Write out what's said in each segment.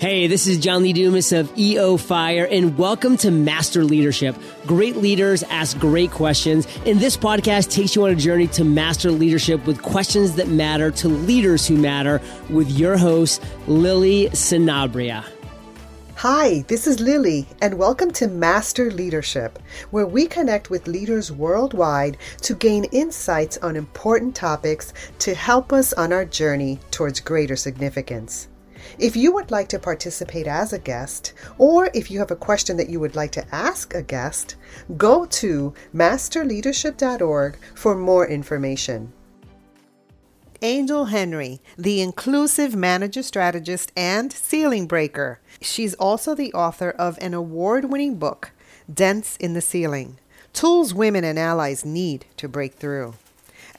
Hey, this is John Lee Dumas of EO Fire, and welcome to Master Leadership. Great leaders ask great questions, and this podcast takes you on a journey to master leadership with questions that matter to leaders who matter with your host, Lily Sinabria. Hi, this is Lily, and welcome to Master Leadership, where we connect with leaders worldwide to gain insights on important topics to help us on our journey towards greater significance. If you would like to participate as a guest, or if you have a question that you would like to ask a guest, go to masterleadership.org for more information. Angel Henry, the inclusive manager strategist and ceiling breaker. She's also the author of an award winning book, Dents in the Ceiling Tools Women and Allies Need to Break Through.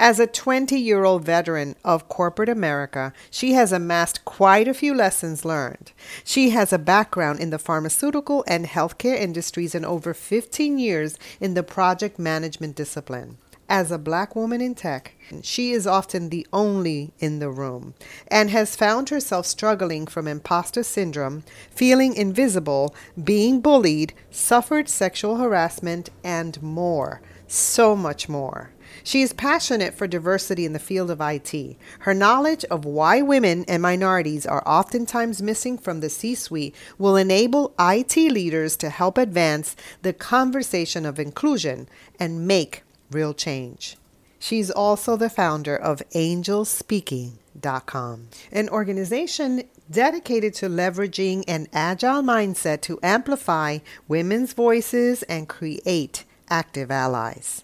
As a 20 year old veteran of corporate America, she has amassed quite a few lessons learned. She has a background in the pharmaceutical and healthcare industries and over 15 years in the project management discipline. As a black woman in tech, she is often the only in the room and has found herself struggling from imposter syndrome, feeling invisible, being bullied, suffered sexual harassment, and more. So much more. She is passionate for diversity in the field of IT. Her knowledge of why women and minorities are oftentimes missing from the C suite will enable IT leaders to help advance the conversation of inclusion and make real change. She's also the founder of angelsspeaking.com, an organization dedicated to leveraging an agile mindset to amplify women's voices and create active allies.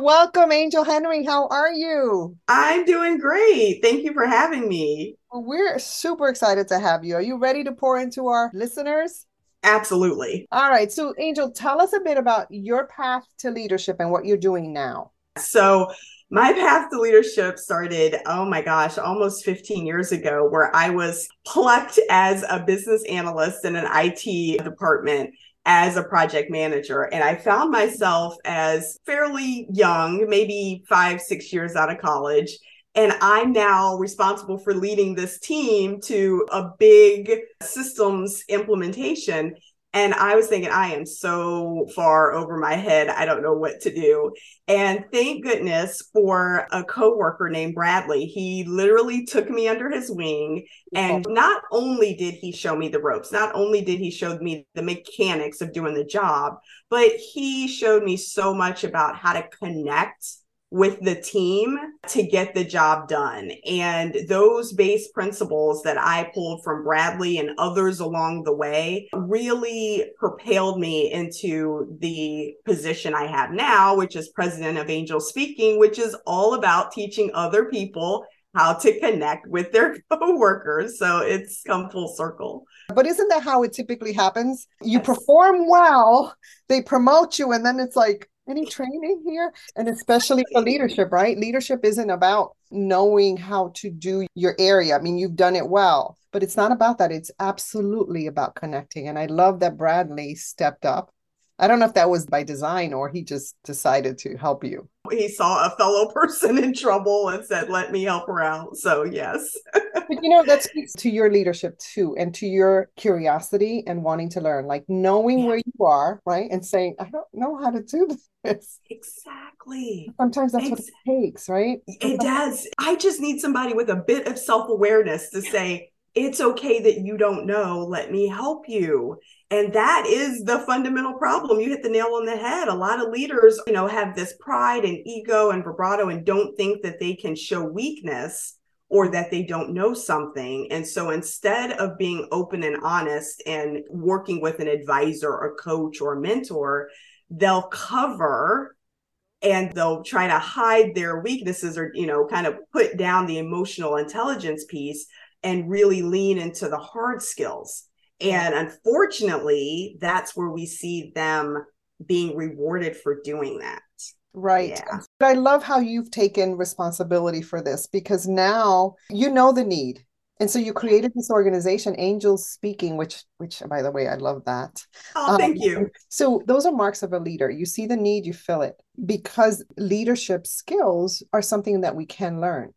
Welcome, Angel Henry. How are you? I'm doing great. Thank you for having me. Well, we're super excited to have you. Are you ready to pour into our listeners? Absolutely. All right. So, Angel, tell us a bit about your path to leadership and what you're doing now. So, my path to leadership started, oh my gosh, almost 15 years ago, where I was plucked as a business analyst in an IT department as a project manager. And I found myself as fairly young, maybe five, six years out of college. And I'm now responsible for leading this team to a big systems implementation. And I was thinking, I am so far over my head. I don't know what to do. And thank goodness for a coworker named Bradley. He literally took me under his wing. And not only did he show me the ropes, not only did he show me the mechanics of doing the job, but he showed me so much about how to connect with the team to get the job done. And those base principles that I pulled from Bradley and others along the way really propelled me into the position I have now, which is president of Angel Speaking, which is all about teaching other people how to connect with their coworkers. So it's come full circle. But isn't that how it typically happens? You yes. perform well, they promote you, and then it's like, any training here? And especially for leadership right? Leadership isn't about knowing how to do your area. I mean you've done it well but it's not about that. It's absolutely about connecting. And i love that bradley stepped up I don't know if that was by design or he just decided to help you. He saw a fellow person in trouble and said, let me help her out. So, yes. but you know, that speaks to your leadership too and to your curiosity and wanting to learn, like knowing yeah. where you are, right? And saying, I don't know how to do this. Exactly. Sometimes that's what it takes, right? It does. I just need somebody with a bit of self awareness to say, it's okay that you don't know. Let me help you. And that is the fundamental problem. You hit the nail on the head. A lot of leaders, you know, have this pride and ego and vibrato and don't think that they can show weakness or that they don't know something. And so instead of being open and honest and working with an advisor or coach or mentor, they'll cover and they'll try to hide their weaknesses or, you know, kind of put down the emotional intelligence piece and really lean into the hard skills. And unfortunately, that's where we see them being rewarded for doing that. Right. Yeah. I love how you've taken responsibility for this because now you know the need. And so you created this organization, Angels Speaking, which, which by the way, I love that. Oh, thank um, you. So those are marks of a leader. You see the need, you fill it, because leadership skills are something that we can learn.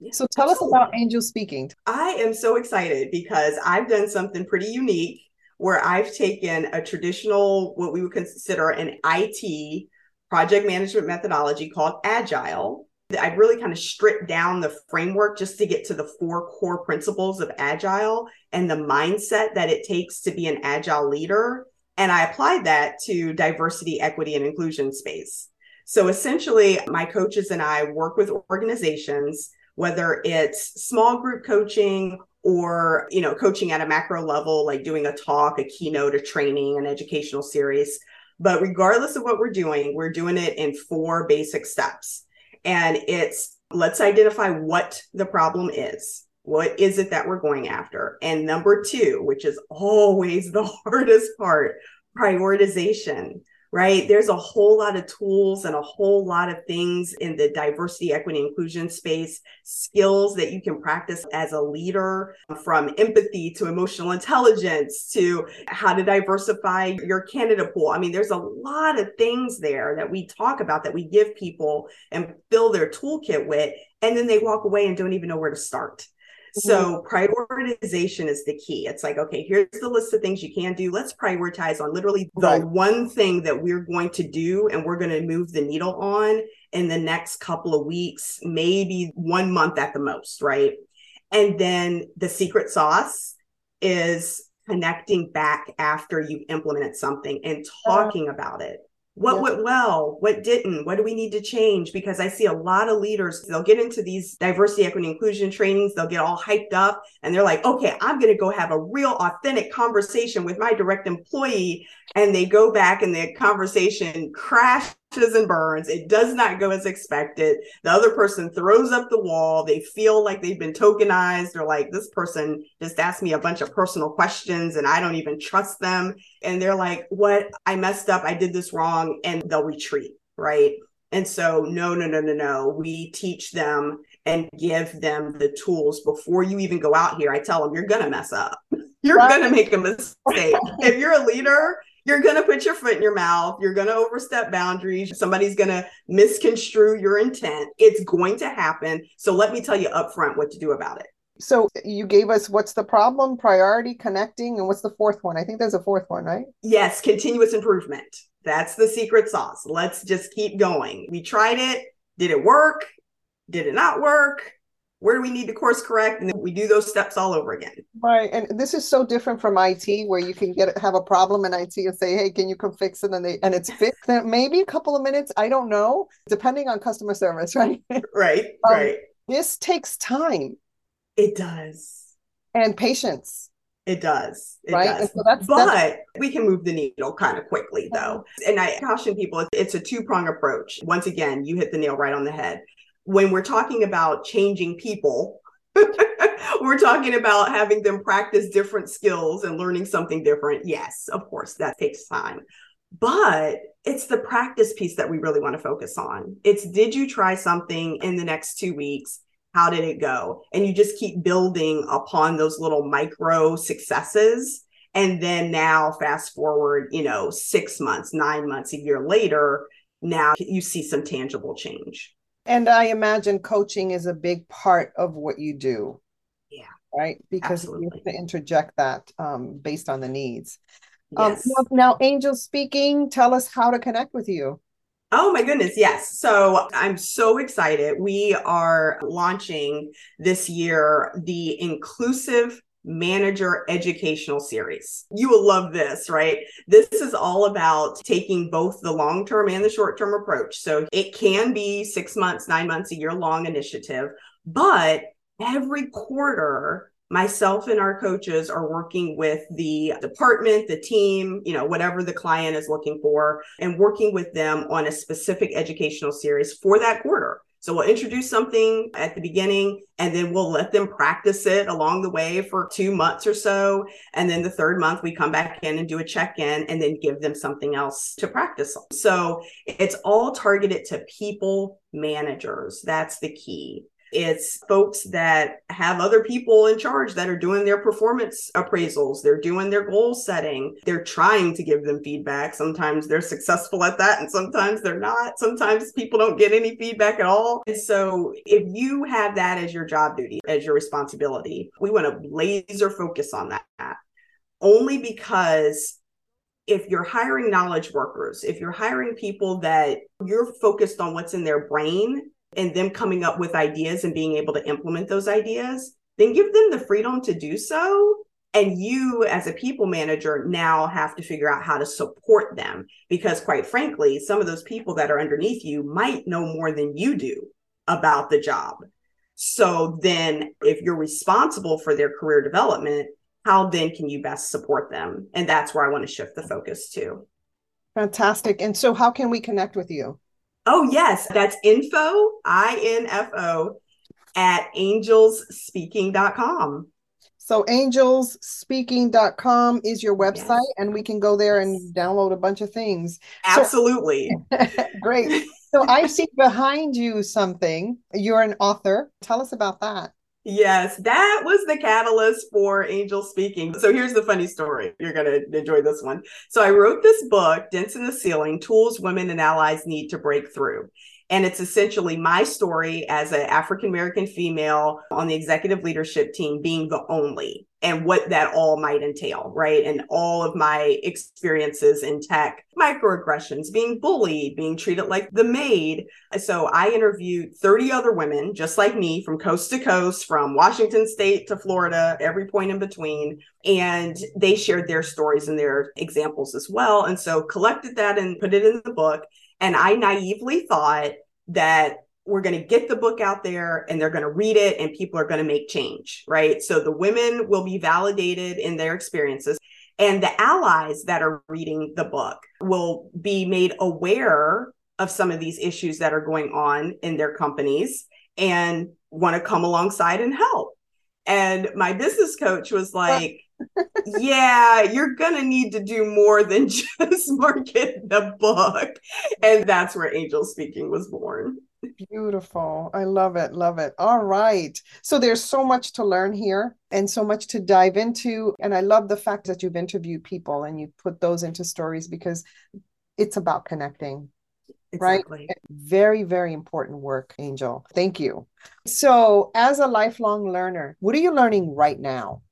Yeah, so tell absolutely. us about Angel Speaking. I am so excited because I've done something pretty unique where I've taken a traditional, what we would consider an IT project management methodology called Agile. I've really kind of stripped down the framework just to get to the four core principles of Agile and the mindset that it takes to be an Agile leader. And I applied that to diversity, equity, and inclusion space. So essentially, my coaches and I work with organizations, whether it's small group coaching or you know coaching at a macro level like doing a talk a keynote a training an educational series but regardless of what we're doing, we're doing it in four basic steps. And it's let's identify what the problem is. What is it that we're going after? And number two, which is always the hardest part, prioritization right? There's a whole lot of tools and a whole lot of things in the diversity, equity, inclusion space, skills that you can practice as a leader from empathy to emotional intelligence to how to diversify your candidate pool. I mean, there's a lot of things there that we talk about that we give people and fill their toolkit with. And then they walk away and don't even know where to start. So mm-hmm. prioritization is the key. It's like, okay, here's the list of things you can do. Let's prioritize on literally the right. one thing that we're going to do and we're going to move the needle on in the next couple of weeks, maybe one month at the most, right? And then the secret sauce is connecting back after you've implemented something and talking uh, about it what yeah. went well what didn't what do we need to change because i see a lot of leaders they'll get into these diversity equity inclusion trainings they'll get all hyped up and they're like okay i'm going to go have a real authentic conversation with my direct employee and they go back and the conversation crashes and burns. It does not go as expected. The other person throws up the wall. They feel like they've been tokenized They're like this person just asked me a bunch of personal questions and I don't even trust them. And they're like, what? I messed up. I did this wrong. And they'll retreat. Right. And so, no, no, no, no, no. We teach them and give them the tools before you even go out here. I tell them, you're going to mess up. You're going to make a mistake. if you're a leader, you're going to put your foot in your mouth. You're going to overstep boundaries. Somebody's going to misconstrue your intent. It's going to happen. So let me tell you upfront what to do about it. So you gave us what's the problem, priority, connecting, and what's the fourth one? I think there's a fourth one, right? Yes, continuous improvement. That's the secret sauce. Let's just keep going. We tried it. Did it work? Did it not work? Where do we need to course correct and then we do those steps all over again right and this is so different from it where you can get have a problem in it and say hey can you come fix it and they and it's fixed maybe a couple of minutes i don't know depending on customer service right right um, right this takes time it does and patience it does. It right? does. So that's, but that's... we can move the needle kind of quickly though. And I caution people it's a two prong approach. Once again, you hit the nail right on the head when we're talking about changing people, we're talking about having them practice different skills and learning something different. Yes, of course, that takes time. But it's the practice piece that we really want to focus on. It's did you try something in the next two weeks? How did it go? And you just keep building upon those little micro successes. And then now, fast forward, you know, six months, nine months, a year later, now you see some tangible change. And I imagine coaching is a big part of what you do. Yeah. Right. Because Absolutely. you have to interject that um, based on the needs. Um, yes. Um, now, now, Angel speaking, tell us how to connect with you. Oh my goodness, yes. So I'm so excited. We are launching this year the inclusive manager educational series. You will love this, right? This is all about taking both the long term and the short term approach. So it can be six months, nine months, a year long initiative, but every quarter, myself and our coaches are working with the department, the team, you know, whatever the client is looking for, and working with them on a specific educational series for that quarter. So we'll introduce something at the beginning and then we'll let them practice it along the way for two months or so. And then the third month, we come back in and do a check in and then give them something else to practice. So it's all targeted to people managers. That's the key. It's folks that have other people in charge that are doing their performance appraisals. They're doing their goal setting. They're trying to give them feedback. Sometimes they're successful at that, and sometimes they're not. Sometimes people don't get any feedback at all. And so, if you have that as your job duty, as your responsibility, we want to laser focus on that only because if you're hiring knowledge workers, if you're hiring people that you're focused on what's in their brain and them coming up with ideas and being able to implement those ideas, then give them the freedom to do so. And you, as a people manager, now have to figure out how to support them because, quite frankly, some of those people that are underneath you might know more than you do about the job. So then, if you're responsible for their career development, how then can you best support them? And that's where I want to shift the focus to. Fantastic. And so, how can we connect with you? Oh, yes. That's info, I N F O, at angelsspeaking.com. So angelsspeaking.com is your website yes. and we can go there and download a bunch of things. Absolutely. So, great. So I see behind you something. You're an author. Tell us about that. Yes, that was the catalyst for Angel Speaking. So here's the funny story. You're going to enjoy this one. So I wrote this book, Dents in the Ceiling Tools Women and Allies Need to Break Through. And it's essentially my story as an African American female on the executive leadership team being the only and what that all might entail, right? And all of my experiences in tech, microaggressions, being bullied, being treated like the maid. So I interviewed 30 other women just like me from coast to coast, from Washington state to Florida, every point in between. And they shared their stories and their examples as well. And so collected that and put it in the book. And I naively thought that we're going to get the book out there and they're going to read it and people are going to make change, right? So the women will be validated in their experiences. And the allies that are reading the book will be made aware of some of these issues that are going on in their companies and want to come alongside and help. And my business coach was like, yeah, you're going to need to do more than just market the book. And that's where Angel Speaking was born. Beautiful. I love it. Love it. All right. So there's so much to learn here and so much to dive into. And I love the fact that you've interviewed people and you put those into stories because it's about connecting. Exactly. Right. Very, very important work, Angel. Thank you. So, as a lifelong learner, what are you learning right now?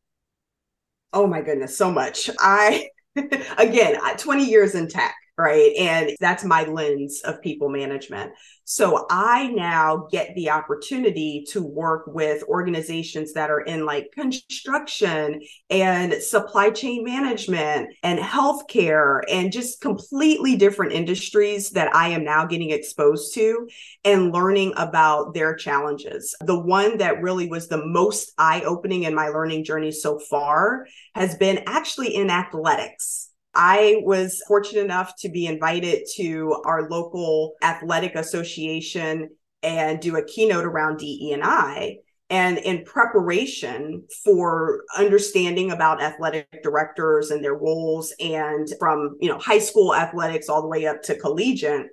Oh my goodness, so much. I again, 20 years in tech, right? And that's my lens of people management. So I now get the opportunity to work with organizations that are in like construction and supply chain management and healthcare and just completely different industries that I am now getting exposed to and learning about their challenges. The one that really was the most eye opening in my learning journey so far has been actually in athletics. I was fortunate enough to be invited to our local athletic association and do a keynote around DE&I. And in preparation for understanding about athletic directors and their roles and from, you know, high school athletics all the way up to collegiate,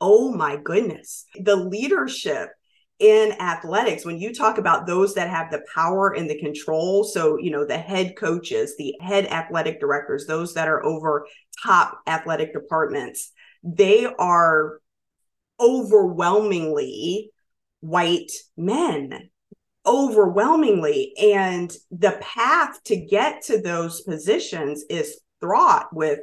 oh my goodness, the leadership in athletics when you talk about those that have the power and the control so you know the head coaches the head athletic directors those that are over top athletic departments they are overwhelmingly white men. Overwhelmingly. And the path to get to those positions is fraught with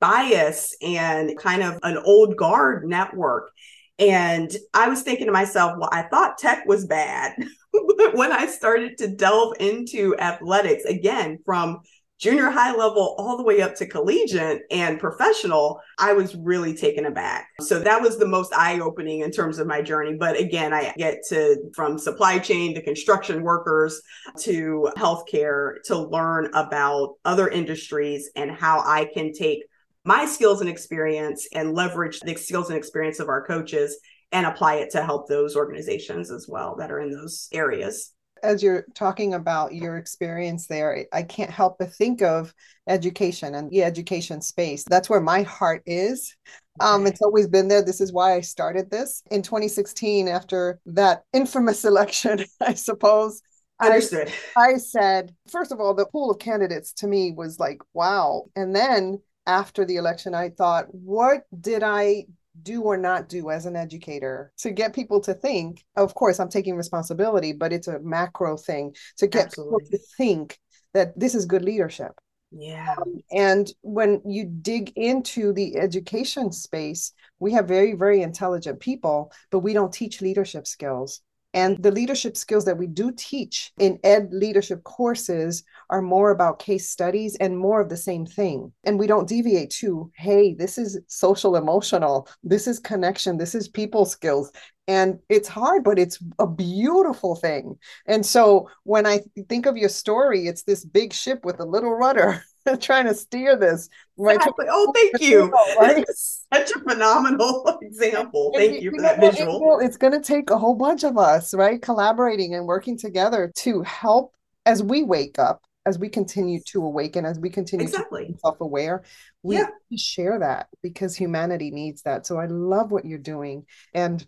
bias and kind of an old guard network and I was thinking to myself, well, I thought tech was bad. but when I started to delve into athletics, again, from junior high level all the way up to collegiate and professional, I was really taken aback. So that was the most eye opening in terms of my journey. But again, I get to from supply chain to construction workers to healthcare to learn about other industries and how I can take my skills and experience and leverage the skills and experience of our coaches and apply it to help those organizations as well that are in those areas as you're talking about your experience there, I can't help but think of education and the education space. That's where my heart is. Um, it's always been there. This is why I started this in 2016 after that infamous election, I suppose. Understood. I, I said, first of all, the pool of candidates to me was like, wow. And then after the election, I thought, what did I do or not do as an educator to get people to think? Of course i'm taking responsibility but it's a macro thing to get Absolutely. people to think that this is good leadership. Yeah. Um, and when you dig into the education space we have very very intelligent people but we don't teach leadership skills and the leadership skills that we do teach in ed leadership courses are more about case studies and more of the same thing. And we don't deviate to, hey, this is social emotional, this is connection, this is people skills. And it's hard, but it's a beautiful thing. And so when I think of your story, it's this big ship with a little rudder. trying to steer this. Right exactly. oh thank you. right? such a phenomenal example. Thank you, you for that visual. Well, it's going to take a whole bunch of us right collaborating and working together to help as we wake up as we continue to awaken as we continue exactly. to be self-aware we yeah. share that because humanity needs that. So i love what you're doing. And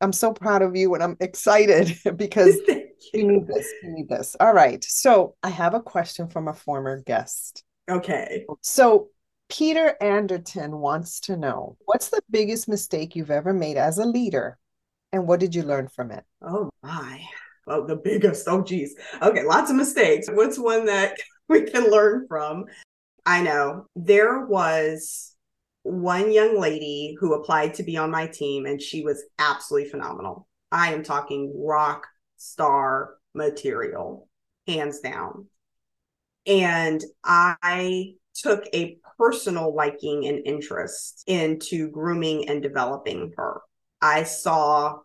i'm so proud of you and i'm excited because you. need this We need this. All right. So i have a question from a former guest Okay. So Peter Anderton wants to know what's the biggest mistake you've ever made as a leader and what did you learn from it? Oh my. Oh, the biggest. Oh geez. Okay, lots of mistakes. What's one that we can learn from? I know. There was one young lady who applied to be on my team and she was absolutely phenomenal. I am talking rock star material, hands down. And I took a personal liking and interest into grooming and developing her. I saw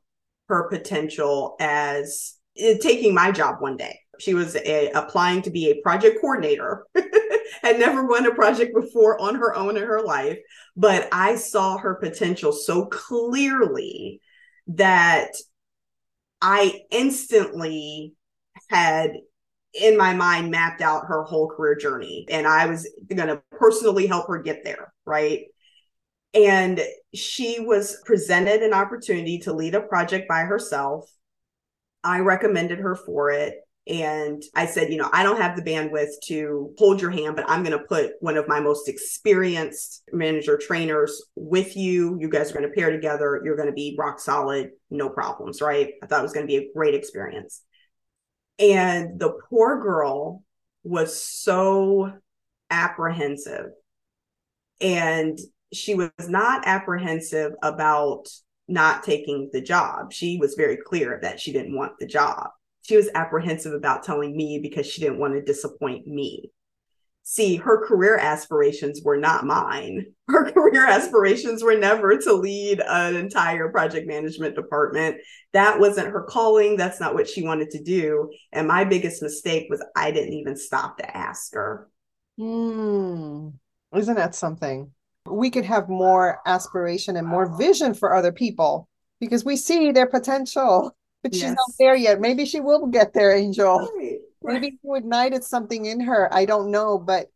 her potential as eh, taking my job one day. She was a, applying to be a project coordinator, had never run a project before on her own in her life, but I saw her potential so clearly that I instantly had in my mind mapped out her whole career journey and I was going to personally help her get there, right? And she was presented an opportunity to lead a project by herself. I recommended her for it. And I said, you know, I don't have the bandwidth to hold your hand, but I'm going to put one of my most experienced manager trainers with you. You guys are going to pair together. You're going to be rock solid, no problems, right? I thought it was going to be a great experience. And the poor girl was so apprehensive. And she was not apprehensive about not taking the job. She was very clear that she didn't want the job. She was apprehensive about telling me because she didn't want to disappoint me see her career aspirations were not mine. Her career aspirations were never to lead an entire project management department. That wasn't her calling. That's not what she wanted to do. And my biggest mistake was i didn't even stop to ask her. Mm, isn't that something? We could have more aspiration and more vision for other people because we see their potential but yes. she's not there yet. Maybe she will get there angel. Right maybe you ignited something in her. I don't know but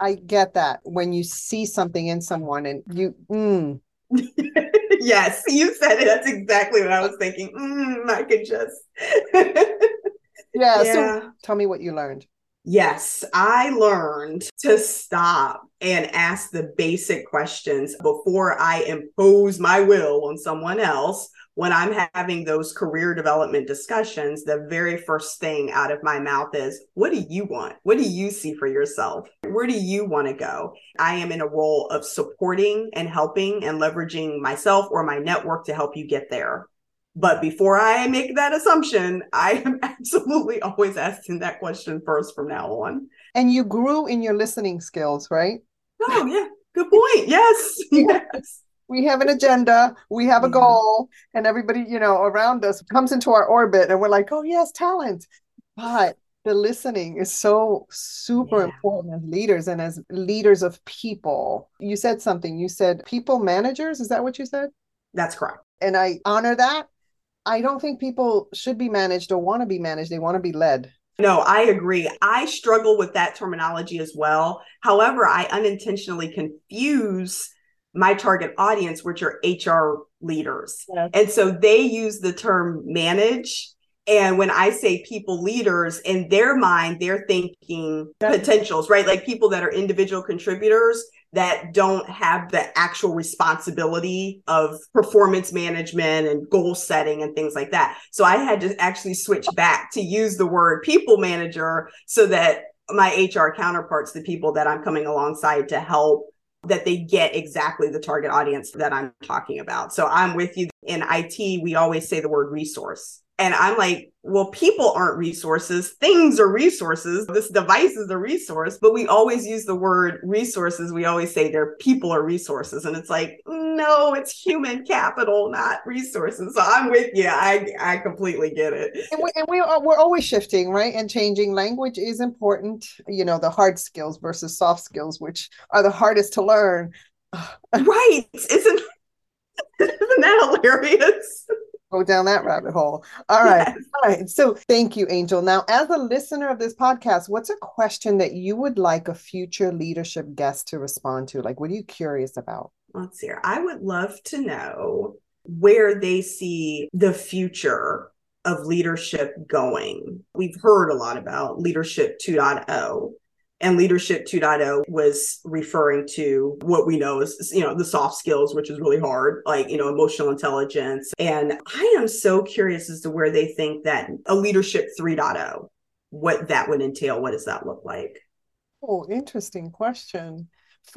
i get that when you see something in someone and you mm. yes you said it. That's exactly what i was thinking. Mm, i could just yeah, yeah. so tell me what you learned. Yes, I learned to stop and ask the basic questions before I impose my will on someone else when I'm having those career development discussions, the very first thing out of my mouth is, What do you want? What do you see for yourself? Where do you want to go? I am in a role of supporting and helping and leveraging myself or my network to help you get there. But before I make that assumption, I am absolutely always asking that question first from now on. And you grew in your listening skills, right? Oh, yeah. Good point. Yes. Yes we have an agenda, we have a mm-hmm. goal, and everybody, you know, around us comes into our orbit and we're like, oh, yes, talent. But the listening is so super yeah. important as leaders and as leaders of people. You said something. You said people managers. Is that what you said? That's correct. And I honor that. I don't think people should be managed or want to be managed. They want to be led. No, I agree. I struggle with that terminology as well. However, I unintentionally confuse my target audience, which are HR leaders. Yes. And so they use the term manage. And when I say people leaders, in their mind, they're thinking potentials, right? Like people that are individual contributors that don't have the actual responsibility of performance management and goal setting and things like that. So I had to actually switch back to use the word people manager so that my HR counterparts, the people that I'm coming alongside to help, that they get exactly the target audience that I'm talking about. So I'm with you. In IT, we always say the word resource. And I'm like, well, people aren't resources. Things are resources. This device is a resource, but we always use the word resources. We always say their people are resources. And it's like, no, it's human capital, not resources. So I'm with you. I, I completely get it. And, we, and we are, we're always shifting, right? And changing language is important. You know, the hard skills versus soft skills, which are the hardest to learn. right. Isn't, isn't that hilarious? Go down that rabbit hole. All right. Yes. All right. So thank you, Angel. Now, as a listener of this podcast, what's a question that you would like a future leadership guest to respond to? Like, what are you curious about? Let's see. I would love to know where they see the future of leadership going. We've heard a lot about leadership 2.0 and leadership 2.0 was referring to what we know as you know the soft skills which is really hard like you know emotional intelligence. And i am so curious as to where they think that a leadership 3.0 what that would entail what does that look like? Oh interesting question.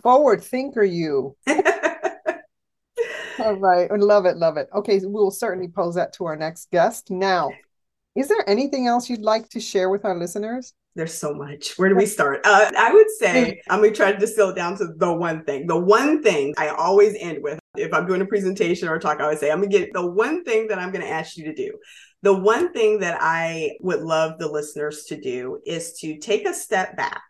Forward thinker you. All right. Oh, love it love it. Okay we'll certainly pose that to our next guest. Now is there anything else you'd like to share with our listeners there's so much. Where do we start? Uh, I would say I'm going to try to distill it down to the one thing. The one thing I always end with, if I'm doing a presentation or a talk, I always say, I'm going to get the one thing that I'm going to ask you to do. The one thing that I would love the listeners to do is to take a step back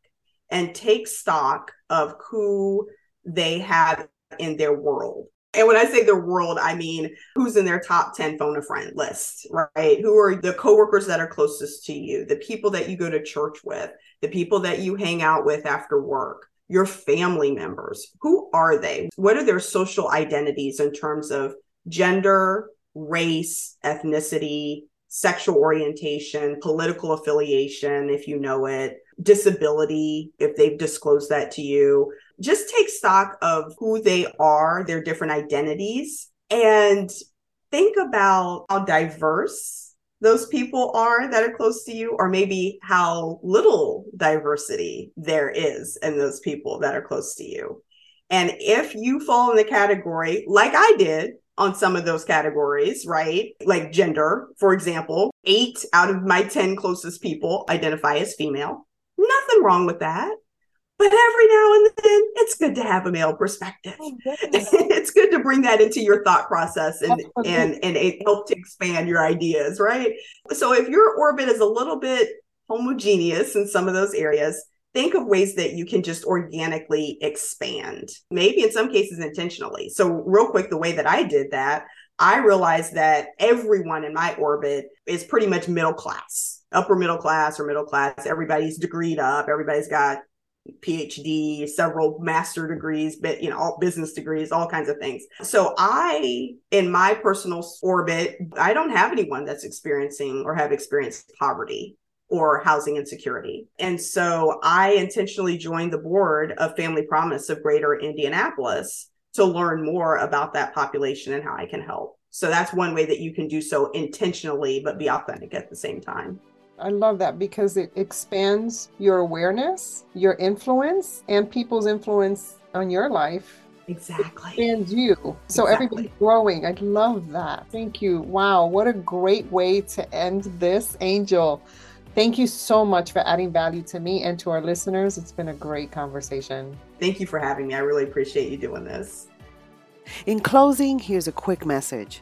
and take stock of who they have in their world. And when I say the world, I mean who's in their top 10 phone a friend list, right? Who are the coworkers that are closest to you, the people that you go to church with, the people that you hang out with after work, your family members. Who are they? What are their social identities in terms of gender, race, ethnicity, sexual orientation, political affiliation, if you know it, disability, if they've disclosed that to you. Just take stock of who they are, their different identities, and think about how diverse those people are that are close to you, or maybe how little diversity there is in those people that are close to you. And if you fall in the category, like I did, on some of those categories, right? Like gender, for example, eight out of my 10 closest people identify as female. Nothing wrong with that. But every now and then, it's good to have a male perspective. Oh, it's good to bring that into your thought process and, and, and it help to expand your ideas, right? So if your orbit is a little bit homogeneous in some of those areas, think of ways that you can just organically expand, maybe in some cases intentionally. So, real quick, the way that I did that, I realized that everyone in my orbit is pretty much middle class upper middle class or middle class. Everybody's degreed up. Everybody's got PhD, several master degrees, but you know, all business degrees, all kinds of things. So I, in my personal orbit, I don't have anyone that's experiencing or have experienced poverty or housing insecurity. And so I intentionally joined the board of Family Promise of Greater Indianapolis to learn more about that population and how I can help. So that's one way that you can do so intentionally, but be authentic at the same time. I love that because it expands your awareness, your influence, and people's influence on your life. Exactly. And you. So exactly. everybody's growing. I love that. Thank you. Wow. What a great way to end this, Angel. Thank you so much for adding value to me and to our listeners. It's been a great conversation. Thank you for having me. I really appreciate you doing this. In closing, here's a quick message.